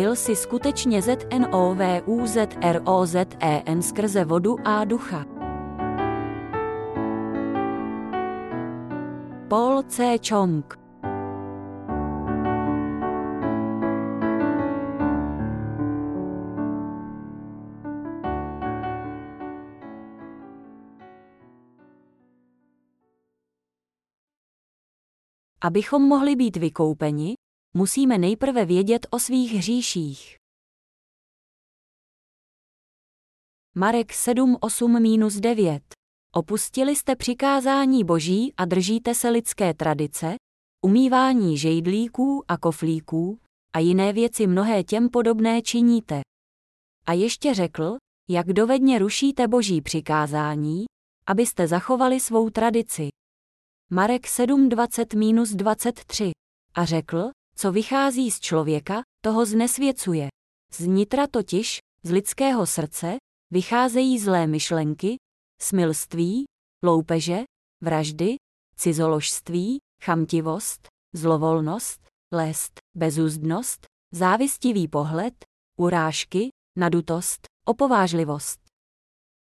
Byl si skutečně ZNOVUZROZEN skrze vodu a ducha. Paul C. Chong Abychom mohli být vykoupeni, musíme nejprve vědět o svých hříších. Marek 7.8-9 Opustili jste přikázání boží a držíte se lidské tradice, umývání žejdlíků a koflíků a jiné věci mnohé těm podobné činíte. A ještě řekl, jak dovedně rušíte boží přikázání, abyste zachovali svou tradici. Marek 7.20-23 a řekl, co vychází z člověka, toho znesvěcuje. Z nitra totiž, z lidského srdce, vycházejí zlé myšlenky, smilství, loupeže, vraždy, cizoložství, chamtivost, zlovolnost, lest, bezúzdnost, závistivý pohled, urážky, nadutost, opovážlivost.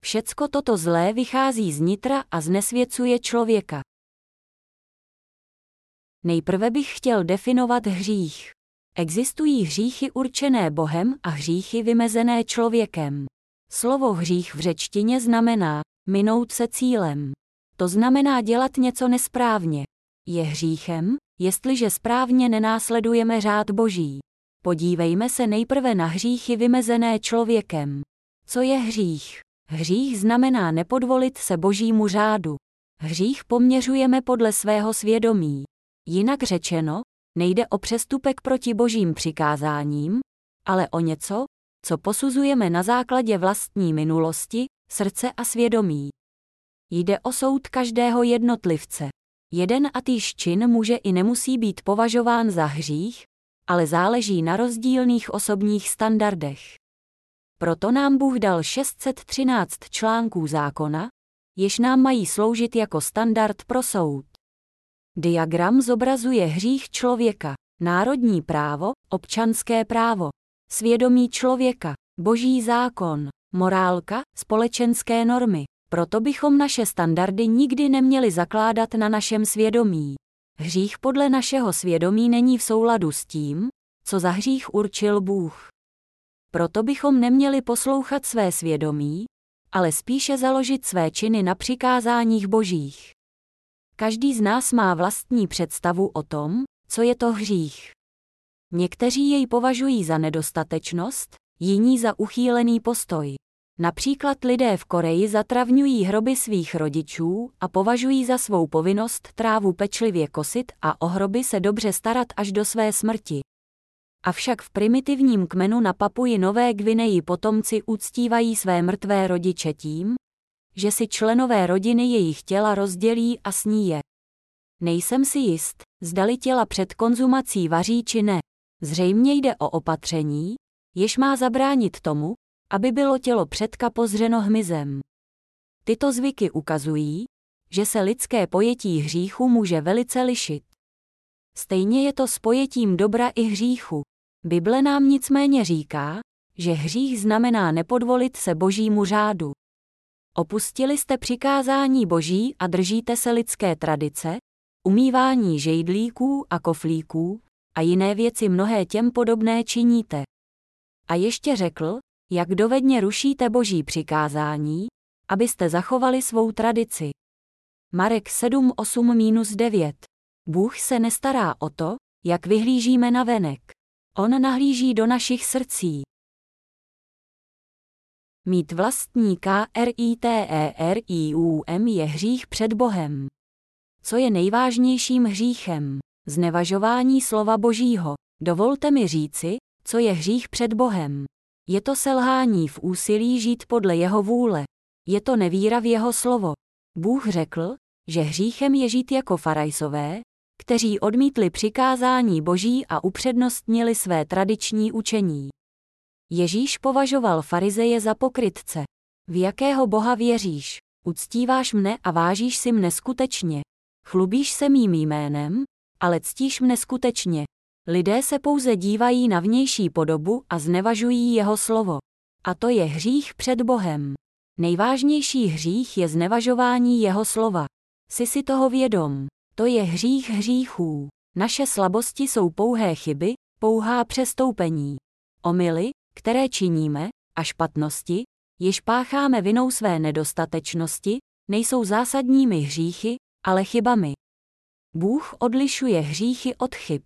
Všecko toto zlé vychází z nitra a znesvěcuje člověka. Nejprve bych chtěl definovat hřích. Existují hříchy určené Bohem a hříchy vymezené člověkem. Slovo hřích v řečtině znamená minout se cílem. To znamená dělat něco nesprávně. Je hříchem, jestliže správně nenásledujeme řád Boží. Podívejme se nejprve na hříchy vymezené člověkem. Co je hřích? Hřích znamená nepodvolit se Božímu řádu. Hřích poměřujeme podle svého svědomí. Jinak řečeno, nejde o přestupek proti božím přikázáním, ale o něco, co posuzujeme na základě vlastní minulosti, srdce a svědomí. Jde o soud každého jednotlivce. Jeden a týž čin může i nemusí být považován za hřích, ale záleží na rozdílných osobních standardech. Proto nám Bůh dal 613 článků zákona, jež nám mají sloužit jako standard pro soud. Diagram zobrazuje hřích člověka, národní právo, občanské právo, svědomí člověka, boží zákon, morálka, společenské normy. Proto bychom naše standardy nikdy neměli zakládat na našem svědomí. Hřích podle našeho svědomí není v souladu s tím, co za hřích určil Bůh. Proto bychom neměli poslouchat své svědomí, ale spíše založit své činy na přikázáních božích. Každý z nás má vlastní představu o tom, co je to hřích. Někteří jej považují za nedostatečnost, jiní za uchýlený postoj. Například lidé v Koreji zatravňují hroby svých rodičů a považují za svou povinnost trávu pečlivě kosit a o hroby se dobře starat až do své smrti. Avšak v primitivním kmenu na Papuji Nové Gvineji potomci uctívají své mrtvé rodiče tím, že si členové rodiny jejich těla rozdělí a sní je. Nejsem si jist, zdali těla před konzumací vaří či ne. Zřejmě jde o opatření, jež má zabránit tomu, aby bylo tělo předka pozřeno hmyzem. Tyto zvyky ukazují, že se lidské pojetí hříchu může velice lišit. Stejně je to s pojetím dobra i hříchu. Bible nám nicméně říká, že hřích znamená nepodvolit se božímu řádu. Opustili jste přikázání boží a držíte se lidské tradice, umývání žejdlíků a koflíků a jiné věci mnohé těm podobné činíte. A ještě řekl, jak dovedně rušíte boží přikázání, abyste zachovali svou tradici. Marek 7.8-9 Bůh se nestará o to, jak vyhlížíme na venek. On nahlíží do našich srdcí. Mít vlastní KRITERIUM je hřích před Bohem. Co je nejvážnějším hříchem? Znevažování slova Božího. Dovolte mi říci, co je hřích před Bohem. Je to selhání v úsilí žít podle jeho vůle. Je to nevíra v jeho slovo. Bůh řekl, že hříchem je žít jako farajsové, kteří odmítli přikázání Boží a upřednostnili své tradiční učení. Ježíš považoval farizeje za pokrytce. V jakého boha věříš? Uctíváš mne a vážíš si mne skutečně. Chlubíš se mým jménem, ale ctíš mne skutečně. Lidé se pouze dívají na vnější podobu a znevažují jeho slovo. A to je hřích před Bohem. Nejvážnější hřích je znevažování jeho slova. Jsi si toho vědom. To je hřích hříchů. Naše slabosti jsou pouhé chyby, pouhá přestoupení. Omily, které činíme, a špatnosti, jež pácháme vinou své nedostatečnosti, nejsou zásadními hříchy, ale chybami. Bůh odlišuje hříchy od chyb.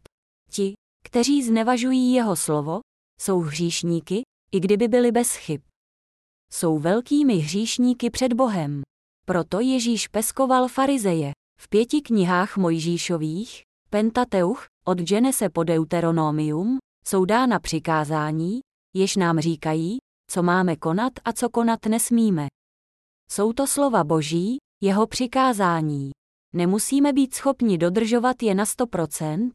Ti, kteří znevažují jeho slovo, jsou hříšníky, i kdyby byli bez chyb. Jsou velkými hříšníky před Bohem. Proto Ježíš peskoval farizeje. V pěti knihách Mojžíšových, Pentateuch, od Genese po Deuteronomium, jsou dána přikázání, jež nám říkají, co máme konat a co konat nesmíme. Jsou to slova Boží, jeho přikázání. Nemusíme být schopni dodržovat je na 100%,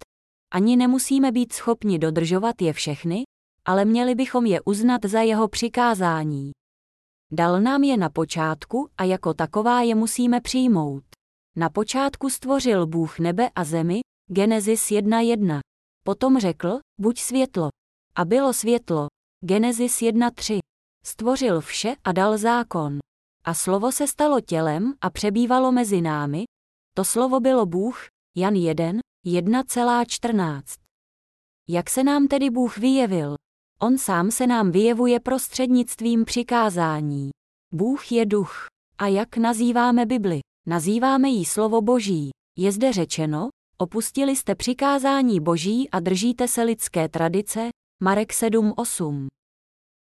ani nemusíme být schopni dodržovat je všechny, ale měli bychom je uznat za jeho přikázání. Dal nám je na počátku a jako taková je musíme přijmout. Na počátku stvořil Bůh nebe a zemi, Genesis 1.1. Potom řekl, buď světlo. A bylo světlo, Genesis 1.3. Stvořil vše a dal zákon. A slovo se stalo tělem a přebývalo mezi námi. To slovo bylo Bůh, Jan 1, 1,14. Jak se nám tedy Bůh vyjevil? On sám se nám vyjevuje prostřednictvím přikázání. Bůh je duch. A jak nazýváme Bibli? Nazýváme jí slovo Boží. Je zde řečeno, opustili jste přikázání Boží a držíte se lidské tradice, Marek 7.8.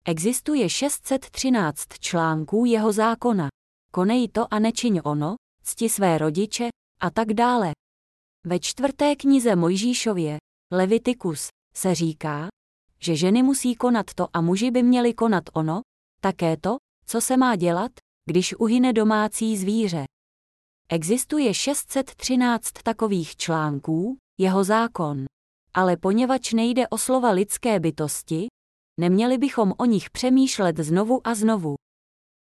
Existuje 613 článků jeho zákona. Konej to a nečiň ono, cti své rodiče, a tak dále. Ve čtvrté knize Mojžíšově, Levitikus, se říká, že ženy musí konat to a muži by měli konat ono, také to, co se má dělat, když uhyne domácí zvíře. Existuje 613 takových článků, jeho zákon. Ale poněvadž nejde o slova lidské bytosti, neměli bychom o nich přemýšlet znovu a znovu.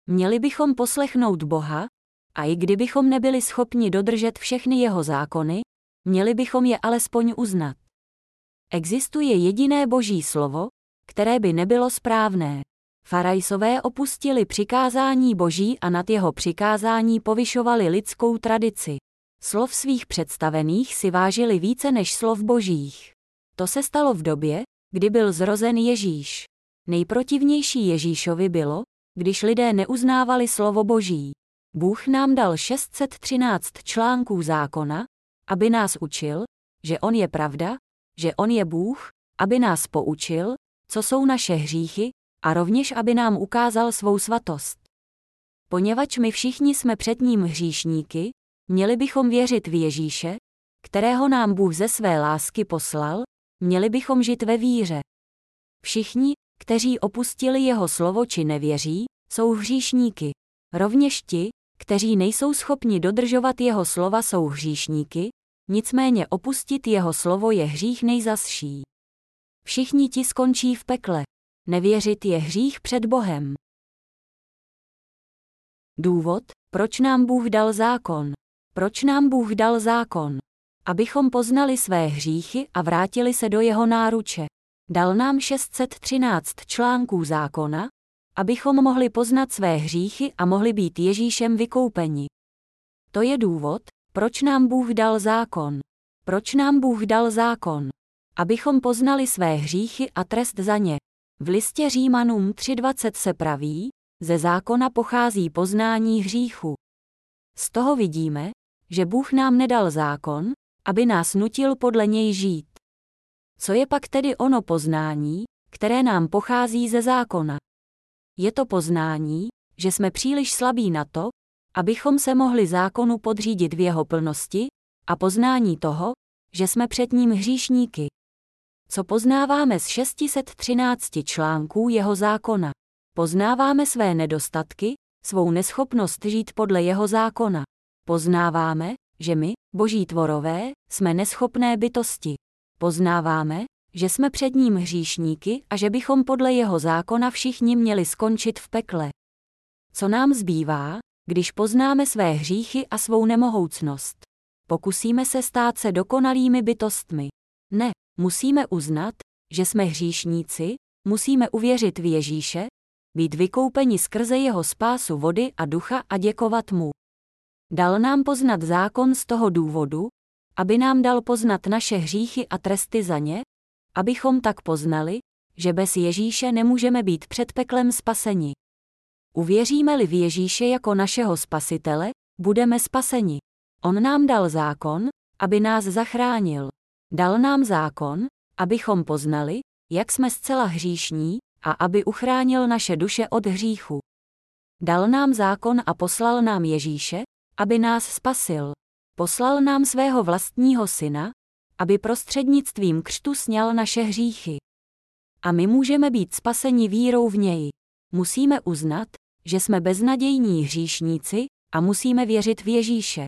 Měli bychom poslechnout Boha, a i kdybychom nebyli schopni dodržet všechny jeho zákony, měli bychom je alespoň uznat. Existuje jediné boží slovo, které by nebylo správné. Farajsové opustili přikázání boží a nad jeho přikázání povyšovali lidskou tradici. Slov svých představených si vážili více než slov božích. To se stalo v době, kdy byl zrozen Ježíš. Nejprotivnější Ježíšovi bylo, když lidé neuznávali slovo boží. Bůh nám dal 613 článků zákona, aby nás učil, že On je pravda, že On je Bůh, aby nás poučil, co jsou naše hříchy, a rovněž aby nám ukázal svou svatost. Poněvadž my všichni jsme před ním hříšníky, měli bychom věřit v Ježíše, kterého nám Bůh ze své lásky poslal, měli bychom žít ve víře. Všichni, kteří opustili jeho slovo či nevěří, jsou hříšníky. Rovněž ti, kteří nejsou schopni dodržovat jeho slova, jsou hříšníky, nicméně opustit jeho slovo je hřích nejzasší. Všichni ti skončí v pekle. Nevěřit je hřích před Bohem. Důvod, proč nám Bůh dal zákon. Proč nám Bůh dal zákon? Abychom poznali své hříchy a vrátili se do jeho náruče. Dal nám 613 článků zákona, abychom mohli poznat své hříchy a mohli být Ježíšem vykoupeni. To je důvod, proč nám Bůh dal zákon. Proč nám Bůh dal zákon? Abychom poznali své hříchy a trest za ně. V listě Římanům 3.20 se praví, ze zákona pochází poznání hříchu. Z toho vidíme, že Bůh nám nedal zákon, aby nás nutil podle něj žít. Co je pak tedy ono poznání, které nám pochází ze zákona? Je to poznání, že jsme příliš slabí na to, abychom se mohli zákonu podřídit v jeho plnosti, a poznání toho, že jsme před ním hříšníky. Co poznáváme z 613 článků jeho zákona? Poznáváme své nedostatky, svou neschopnost žít podle jeho zákona. Poznáváme, že my, boží tvorové, jsme neschopné bytosti. Poznáváme, že jsme před ním hříšníky a že bychom podle jeho zákona všichni měli skončit v pekle. Co nám zbývá, když poznáme své hříchy a svou nemohoucnost? Pokusíme se stát se dokonalými bytostmi. Ne, musíme uznat, že jsme hříšníci, musíme uvěřit v Ježíše, být vykoupeni skrze jeho spásu vody a ducha a děkovat mu. Dal nám poznat zákon z toho důvodu, aby nám dal poznat naše hříchy a tresty za ně, abychom tak poznali, že bez Ježíše nemůžeme být před peklem spaseni. Uvěříme-li v Ježíše jako našeho spasitele, budeme spaseni. On nám dal zákon, aby nás zachránil. Dal nám zákon, abychom poznali, jak jsme zcela hříšní, a aby uchránil naše duše od hříchu. Dal nám zákon a poslal nám Ježíše, aby nás spasil. Poslal nám svého vlastního syna, aby prostřednictvím křtu sněl naše hříchy. A my můžeme být spaseni vírou v něj. Musíme uznat, že jsme beznadějní hříšníci a musíme věřit v Ježíše.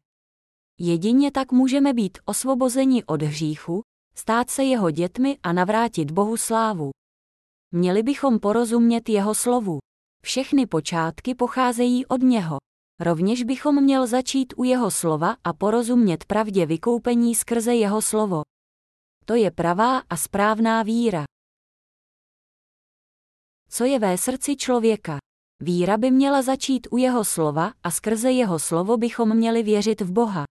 Jedině tak můžeme být osvobozeni od hříchu, stát se jeho dětmi a navrátit Bohu slávu. Měli bychom porozumět jeho slovu. Všechny počátky pocházejí od něho. Rovněž bychom měl začít u jeho slova a porozumět pravdě vykoupení skrze jeho slovo. To je pravá a správná víra. Co je ve srdci člověka? Víra by měla začít u jeho slova a skrze jeho slovo bychom měli věřit v Boha.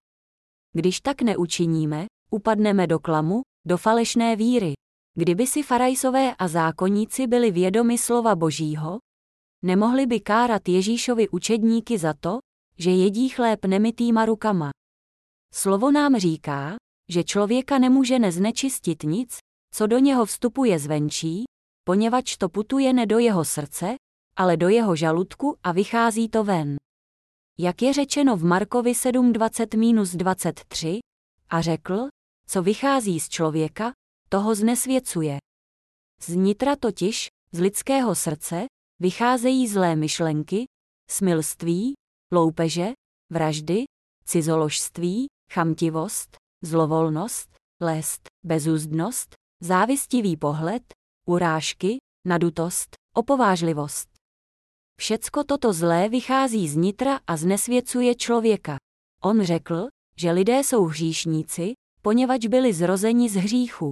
Když tak neučiníme, upadneme do klamu, do falešné víry. Kdyby si farajsové a zákonníci byli vědomi slova Božího, nemohli by kárat Ježíšovi učedníky za to, že jedí chléb nemitýma rukama. Slovo nám říká, že člověka nemůže neznečistit nic, co do něho vstupuje zvenčí, poněvadž to putuje ne do jeho srdce, ale do jeho žaludku a vychází to ven. Jak je řečeno v Markovi 7.20-23, a řekl, co vychází z člověka, toho znesvěcuje. Z nitra totiž, z lidského srdce, vycházejí zlé myšlenky, smilství, loupeže, vraždy, cizoložství, chamtivost, zlovolnost, lest, bezúzdnost, závistivý pohled, urážky, nadutost, opovážlivost. Všecko toto zlé vychází z nitra a znesvěcuje člověka. On řekl, že lidé jsou hříšníci, poněvadž byli zrozeni z hříchu.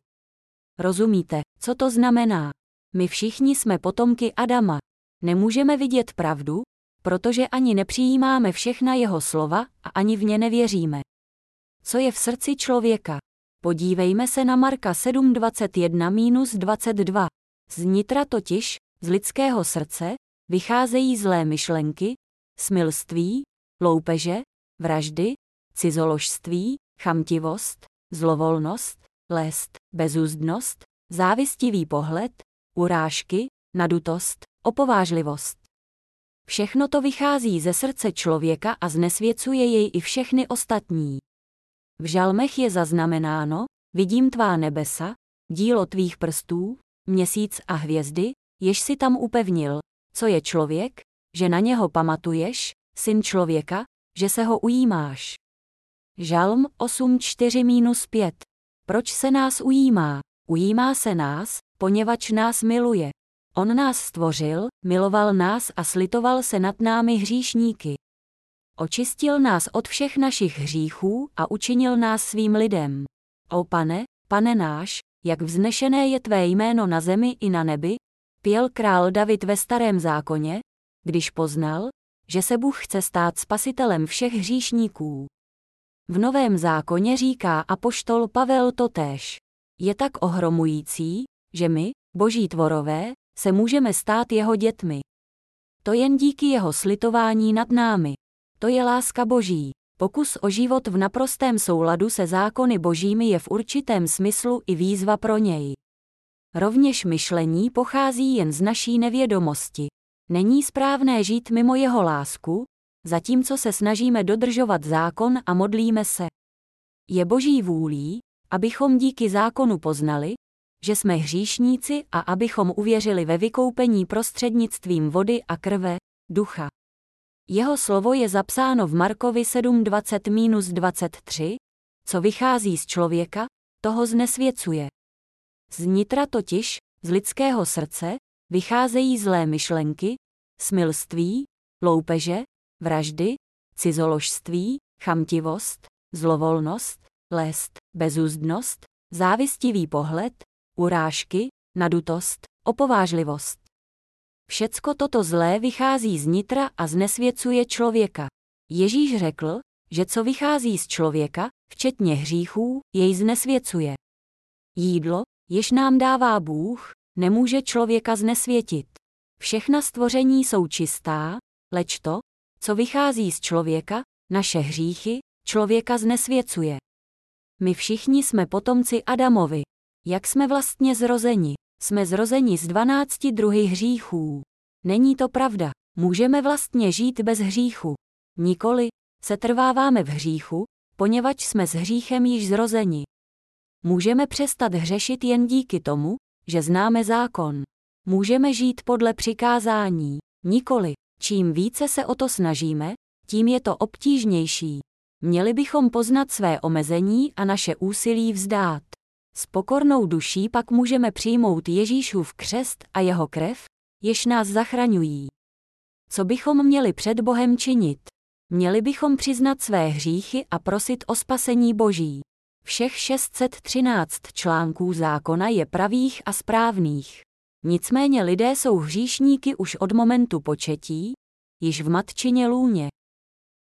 Rozumíte, co to znamená? My všichni jsme potomky Adama. Nemůžeme vidět pravdu, protože ani nepřijímáme všechna jeho slova a ani v ně nevěříme. Co je v srdci člověka? Podívejme se na Marka 7.21-22. Z nitra totiž, z lidského srdce, vycházejí zlé myšlenky, smilství, loupeže, vraždy, cizoložství, chamtivost, zlovolnost, lest, bezúzdnost, závistivý pohled, urážky, nadutost, opovážlivost. Všechno to vychází ze srdce člověka a znesvěcuje jej i všechny ostatní. V žalmech je zaznamenáno, vidím tvá nebesa, dílo tvých prstů, měsíc a hvězdy, jež si tam upevnil, co je člověk, že na něho pamatuješ, syn člověka, že se ho ujímáš. Žalm 8.4-5 Proč se nás ujímá? Ujímá se nás, poněvadž nás miluje. On nás stvořil, miloval nás a slitoval se nad námi hříšníky. Očistil nás od všech našich hříchů a učinil nás svým lidem. O pane, pane náš, jak vznešené je tvé jméno na zemi i na nebi, pěl král David ve starém zákoně, když poznal, že se Bůh chce stát spasitelem všech hříšníků. V Novém zákoně říká apoštol Pavel totéž. Je tak ohromující, že my, boží tvorové, se můžeme stát jeho dětmi. To jen díky jeho slitování nad námi. To je láska boží. Pokus o život v naprostém souladu se zákony božími je v určitém smyslu i výzva pro něj. Rovněž myšlení pochází jen z naší nevědomosti. Není správné žít mimo jeho lásku, zatímco se snažíme dodržovat zákon a modlíme se. Je boží vůlí, abychom díky zákonu poznali, že jsme hříšníci a abychom uvěřili ve vykoupení prostřednictvím vody a krve, ducha. Jeho slovo je zapsáno v Markovi 7.20-23, co vychází z člověka, toho znesvěcuje. Z nitra totiž, z lidského srdce, vycházejí zlé myšlenky, smilství, loupeže, vraždy, cizoložství, chamtivost, zlovolnost, lest, bezúzdnost, závistivý pohled, urážky, nadutost, opovážlivost. Všecko toto zlé vychází z nitra a znesvěcuje člověka. Ježíš řekl, že co vychází z člověka, včetně hříchů, jej znesvěcuje. Jídlo, jež nám dává Bůh, nemůže člověka znesvětit. Všechna stvoření jsou čistá, leč to, co vychází z člověka, naše hříchy, člověka znesvěcuje. My všichni jsme potomci Adamovi. Jak jsme vlastně zrozeni? Jsme zrozeni z dvanácti druhy hříchů. Není to pravda. Můžeme vlastně žít bez hříchu. Nikoli, se trváváme v hříchu, poněvadž jsme s hříchem již zrozeni. Můžeme přestat hřešit jen díky tomu, že známe zákon. Můžeme žít podle přikázání, nikoli. Čím více se o to snažíme, tím je to obtížnější. Měli bychom poznat své omezení a naše úsilí vzdát. S pokornou duší pak můžeme přijmout Ježíšův křest a jeho krev, jež nás zachraňují. Co bychom měli před Bohem činit? Měli bychom přiznat své hříchy a prosit o spasení Boží. Všech 613 článků zákona je pravých a správných. Nicméně lidé jsou hříšníky už od momentu početí, již v matčině lůně.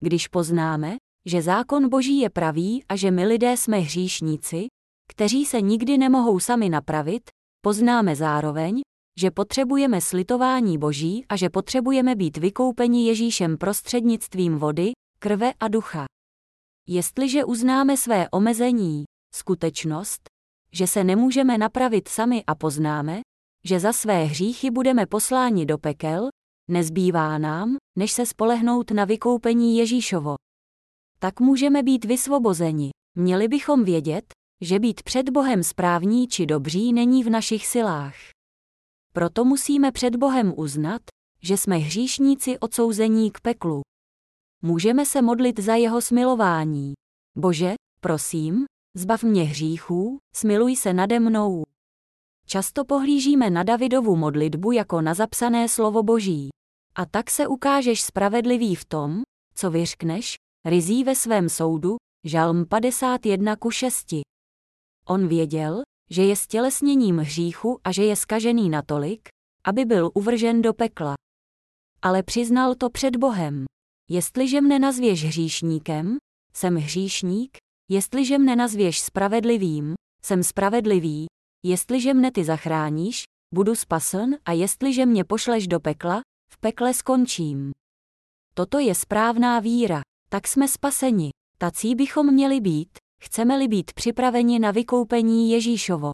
Když poznáme, že zákon Boží je pravý a že my lidé jsme hříšníci, kteří se nikdy nemohou sami napravit, poznáme zároveň, že potřebujeme slitování Boží a že potřebujeme být vykoupeni Ježíšem prostřednictvím vody, krve a ducha. Jestliže uznáme své omezení, skutečnost, že se nemůžeme napravit sami a poznáme, že za své hříchy budeme posláni do pekel, nezbývá nám, než se spolehnout na vykoupení Ježíšovo. Tak můžeme být vysvobozeni. Měli bychom vědět, že být před Bohem správní či dobří není v našich silách. Proto musíme před Bohem uznat, že jsme hříšníci odsouzení k peklu. Můžeme se modlit za jeho smilování. Bože, prosím, zbav mě hříchů, smiluj se nade mnou. Často pohlížíme na Davidovu modlitbu jako na zapsané slovo Boží. A tak se ukážeš spravedlivý v tom, co vyřkneš, rizí ve svém soudu, žalm 51 ku 6. On věděl, že je stělesněním hříchu a že je skažený natolik, aby byl uvržen do pekla. Ale přiznal to před Bohem. Jestliže mne nazvěš hříšníkem, jsem hříšník, jestliže mne nazvěš spravedlivým, jsem spravedlivý, jestliže mne ty zachráníš, budu spasen a jestliže mě pošleš do pekla, v pekle skončím. Toto je správná víra, tak jsme spaseni, tací bychom měli být, chceme-li být připraveni na vykoupení Ježíšovo.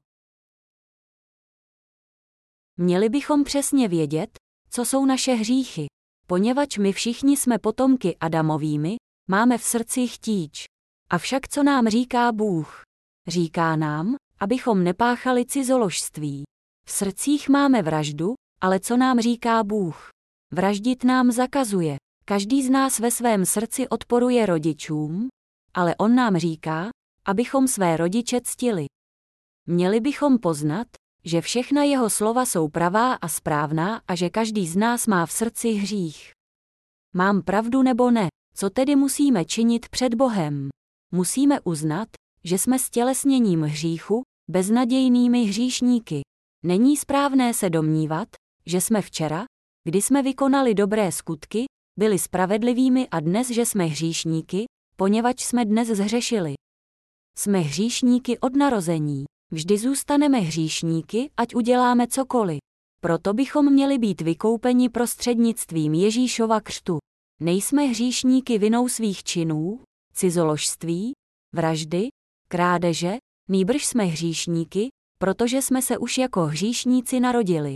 Měli bychom přesně vědět, co jsou naše hříchy. Poněvadž my všichni jsme potomky Adamovými, máme v srdci chtíč. Avšak co nám říká Bůh? Říká nám, abychom nepáchali cizoložství. V srdcích máme vraždu, ale co nám říká Bůh? Vraždit nám zakazuje. Každý z nás ve svém srdci odporuje rodičům, ale on nám říká, abychom své rodiče ctili. Měli bychom poznat, že všechna jeho slova jsou pravá a správná a že každý z nás má v srdci hřích. Mám pravdu nebo ne, co tedy musíme činit před Bohem? Musíme uznat, že jsme stělesněním hříchu, beznadějnými hříšníky. Není správné se domnívat, že jsme včera, kdy jsme vykonali dobré skutky, byli spravedlivými a dnes, že jsme hříšníky, poněvadž jsme dnes zhřešili. Jsme hříšníky od narození. Vždy zůstaneme hříšníky, ať uděláme cokoliv. Proto bychom měli být vykoupeni prostřednictvím Ježíšova křtu. Nejsme hříšníky vinou svých činů, cizoložství, vraždy, krádeže, nýbrž jsme hříšníky, protože jsme se už jako hříšníci narodili.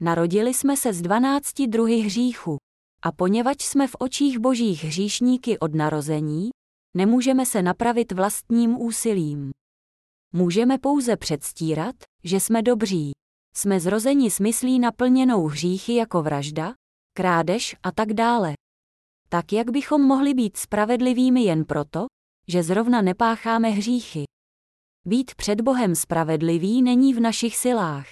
Narodili jsme se z dvanácti druhy hříchu. A poněvadž jsme v očích božích hříšníky od narození, nemůžeme se napravit vlastním úsilím. Můžeme pouze předstírat, že jsme dobří. Jsme zrozeni s myslí naplněnou hříchy jako vražda, krádež a tak dále. Tak jak bychom mohli být spravedlivými jen proto, že zrovna nepácháme hříchy. Být před Bohem spravedlivý není v našich silách.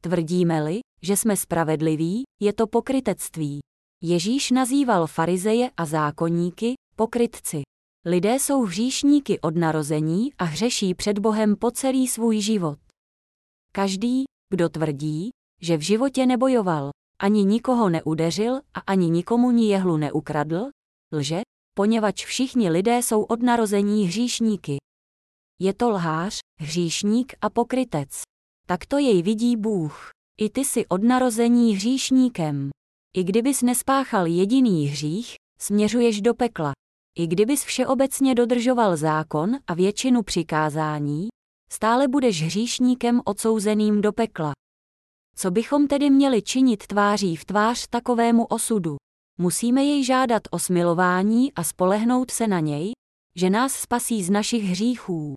Tvrdíme-li, že jsme spravedliví, je to pokrytectví. Ježíš nazýval farizeje a zákonníky pokrytci. Lidé jsou hříšníky od narození a hřeší před Bohem po celý svůj život. Každý, kdo tvrdí, že v životě nebojoval, ani nikoho neudeřil a ani nikomu ni jehlu neukradl, lže, poněvadž všichni lidé jsou od narození hříšníky. Je to lhář, hříšník a pokrytec. Tak to jej vidí Bůh. I ty jsi od narození hříšníkem. I kdybys nespáchal jediný hřích, směřuješ do pekla. I kdybys všeobecně dodržoval zákon a většinu přikázání, stále budeš hříšníkem odsouzeným do pekla. Co bychom tedy měli činit tváří v tvář takovému osudu? Musíme jej žádat o smilování a spolehnout se na něj, že nás spasí z našich hříchů.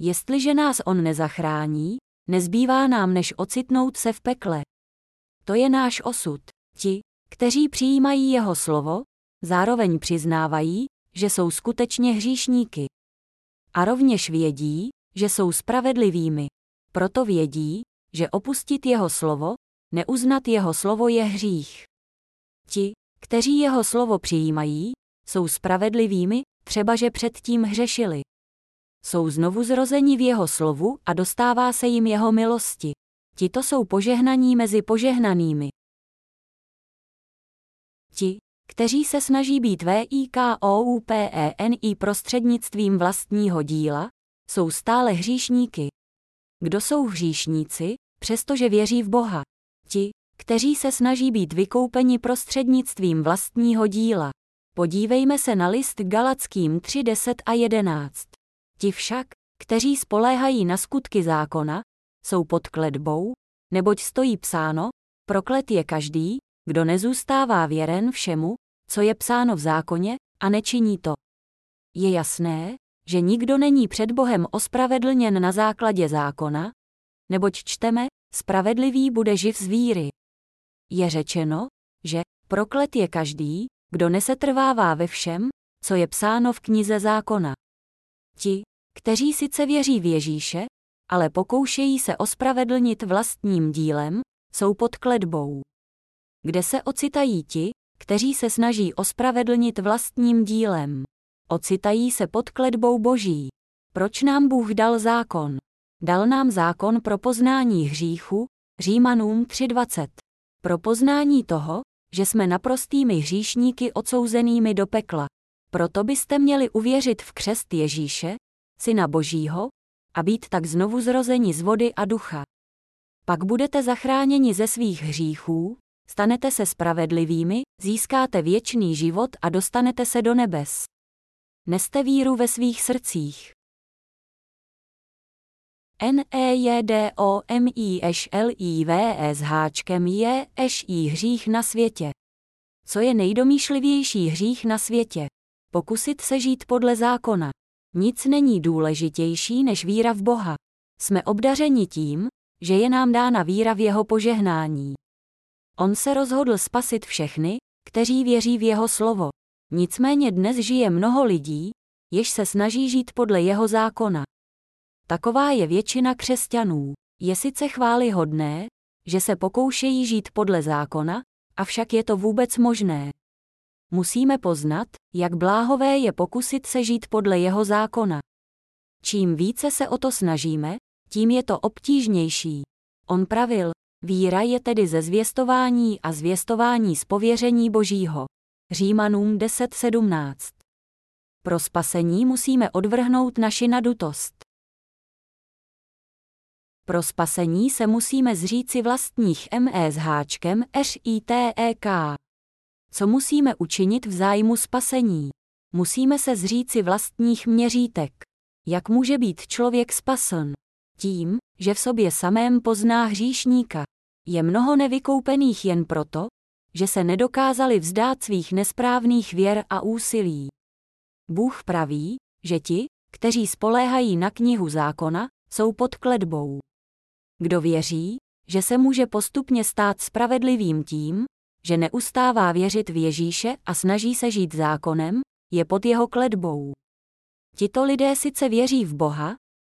Jestliže nás on nezachrání, nezbývá nám než ocitnout se v pekle. To je náš osud. Ti, kteří přijímají jeho slovo, zároveň přiznávají, že jsou skutečně hříšníky. A rovněž vědí, že jsou spravedlivými. Proto vědí, že opustit jeho slovo, neuznat jeho slovo je hřích. Ti, kteří jeho slovo přijímají, jsou spravedlivými, třeba že předtím hřešili. Jsou znovu zrozeni v jeho slovu a dostává se jim jeho milosti. Tito jsou požehnaní mezi požehnanými. Kteří se snaží být VIKOUPENI prostřednictvím vlastního díla, jsou stále hříšníky. Kdo jsou hříšníci, přestože věří v Boha? Ti, kteří se snaží být vykoupeni prostřednictvím vlastního díla. Podívejme se na list Galackým 3, 10 a 11. Ti však, kteří spoléhají na skutky zákona, jsou pod kledbou, neboť stojí psáno, proklet je každý, kdo nezůstává věren všemu, co je psáno v zákoně, a nečiní to. Je jasné, že nikdo není před Bohem ospravedlněn na základě zákona, neboť čteme, spravedlivý bude živ z víry. Je řečeno, že proklet je každý, kdo nesetrvává ve všem, co je psáno v knize zákona. Ti, kteří sice věří v Ježíše, ale pokoušejí se ospravedlnit vlastním dílem, jsou pod kledbou. Kde se ocitají ti, kteří se snaží ospravedlnit vlastním dílem? Ocitají se pod kledbou Boží. Proč nám Bůh dal zákon? Dal nám zákon pro poznání hříchu, Římanům 3.20. Pro poznání toho, že jsme naprostými hříšníky odsouzenými do pekla. Proto byste měli uvěřit v křest Ježíše, Syna Božího, a být tak znovu zrozeni z vody a ducha. Pak budete zachráněni ze svých hříchů, stanete se spravedlivými, získáte věčný život a dostanete se do nebes. Neste víru ve svých srdcích. N E J D O M I Š L I V S háčkem je eš i hřích na světě. Co je nejdomýšlivější hřích na světě? Pokusit se žít podle zákona. Nic není důležitější než víra v Boha. Jsme obdařeni tím, že je nám dána víra v jeho požehnání. On se rozhodl spasit všechny, kteří věří v jeho slovo. Nicméně dnes žije mnoho lidí, jež se snaží žít podle jeho zákona. Taková je většina křesťanů. Je sice chválihodné, že se pokoušejí žít podle zákona, avšak je to vůbec možné. Musíme poznat, jak bláhové je pokusit se žít podle jeho zákona. Čím více se o to snažíme, tím je to obtížnější. On pravil, víra je tedy ze zvěstování a zvěstování z pověření Božího. Římanům 10.17. Pro spasení musíme odvrhnout naši nadutost. Pro spasení se musíme zříci vlastních ME s háčkem RITEK. Co musíme učinit v zájmu spasení? Musíme se zříci vlastních měřítek. Jak může být člověk spasen? Tím, že v sobě samém pozná hříšníka. Je mnoho nevykoupených jen proto, že se nedokázali vzdát svých nesprávných věr a úsilí. Bůh praví, že ti, kteří spoléhají na knihu zákona, jsou pod kledbou. Kdo věří, že se může postupně stát spravedlivým tím, že neustává věřit v Ježíše a snaží se žít zákonem, je pod jeho kledbou. Tito lidé sice věří v Boha,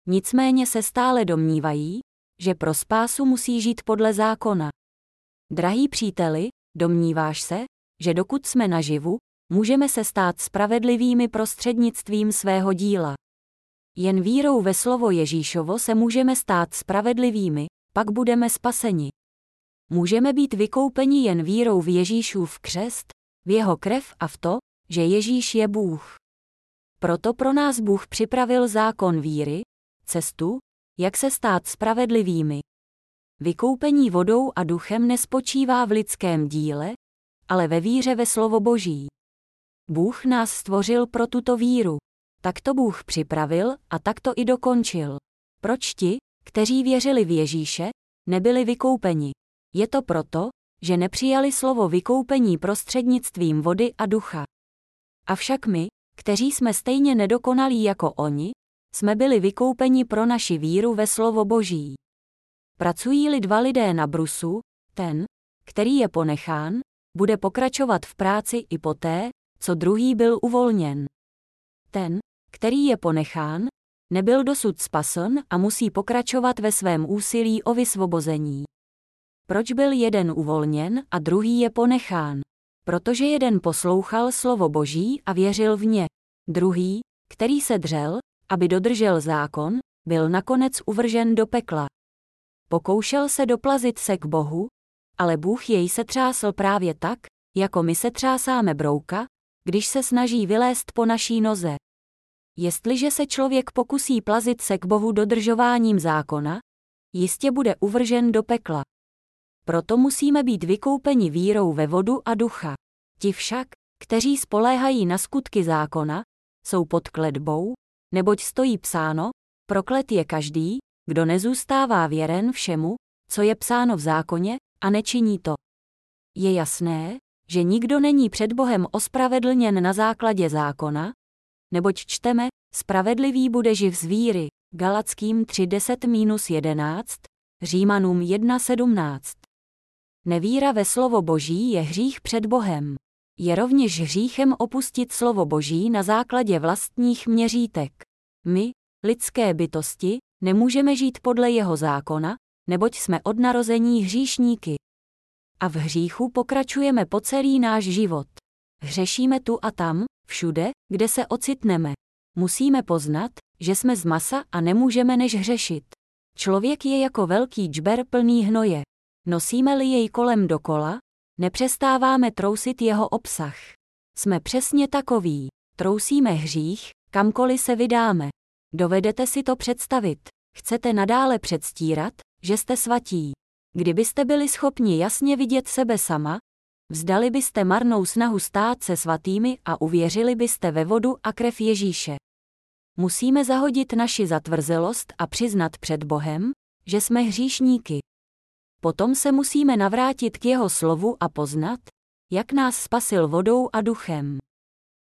nicméně se stále domnívají, že pro spásu musí žít podle zákona. Drahý příteli, domníváš se, že dokud jsme naživu, můžeme se stát spravedlivými prostřednictvím svého díla. Jen vírou ve slovo Ježíšovo se můžeme stát spravedlivými, pak budeme spaseni. Můžeme být vykoupeni jen vírou v Ježíšův křest, v jeho krev a v to, že Ježíš je Bůh. Proto pro nás Bůh připravil zákon víry, cestu, jak se stát spravedlivými. Vykoupení vodou a duchem nespočívá v lidském díle, ale ve víře ve slovo Boží. Bůh nás stvořil pro tuto víru. Tak to Bůh připravil a tak to i dokončil. Proč ti, kteří věřili v Ježíše, nebyli vykoupeni? Je to proto, že nepřijali slovo vykoupení prostřednictvím vody a ducha. Avšak my, kteří jsme stejně nedokonalí jako oni, jsme byli vykoupeni pro naši víru ve slovo Boží. Pracují-li dva lidé na brusu, ten, který je ponechán, bude pokračovat v práci i poté, co druhý byl uvolněn. Ten, který je ponechán, nebyl dosud spasen a musí pokračovat ve svém úsilí o vysvobození. Proč byl jeden uvolněn a druhý je ponechán? Protože jeden poslouchal slovo Boží a věřil v ně. Druhý, který se dřel, aby dodržel zákon, byl nakonec uvržen do pekla. Pokoušel se doplazit se k Bohu, ale Bůh jej se třásl právě tak, jako my se třásáme brouka, když se snaží vylézt po naší noze. Jestliže se člověk pokusí plazit se k Bohu dodržováním zákona, jistě bude uvržen do pekla. Proto musíme být vykoupeni vírou ve vodu a ducha. Ti však, kteří spoléhají na skutky zákona, jsou pod kletbou, neboť stojí psáno, proklet je každý, kdo nezůstává věren všemu, co je psáno v zákoně, a nečiní to. Je jasné, že nikdo není před Bohem ospravedlněn na základě zákona, neboť čteme, spravedlivý bude živ z víry, Galackým 3.10-11, Římanům 1.17. Nevíra ve slovo Boží je hřích před Bohem. Je rovněž hříchem opustit slovo Boží na základě vlastních měřítek. My, lidské bytosti, nemůžeme žít podle jeho zákona, neboť jsme od narození hříšníky. A v hříchu pokračujeme po celý náš život. Hřešíme tu a tam, všude, kde se ocitneme. Musíme poznat, že jsme z masa a nemůžeme než hřešit. Člověk je jako velký džber plný hnoje. Nosíme-li jej kolem dokola, nepřestáváme trousit jeho obsah. Jsme přesně takoví. Trousíme hřích, kamkoliv se vydáme. Dovedete si to představit. Chcete nadále předstírat, že jste svatí. Kdybyste byli schopni jasně vidět sebe sama, vzdali byste marnou snahu stát se svatými a uvěřili byste ve vodu a krev Ježíše. Musíme zahodit naši zatvrzelost a přiznat před Bohem, že jsme hříšníky. Potom se musíme navrátit k jeho slovu a poznat, jak nás spasil vodou a duchem.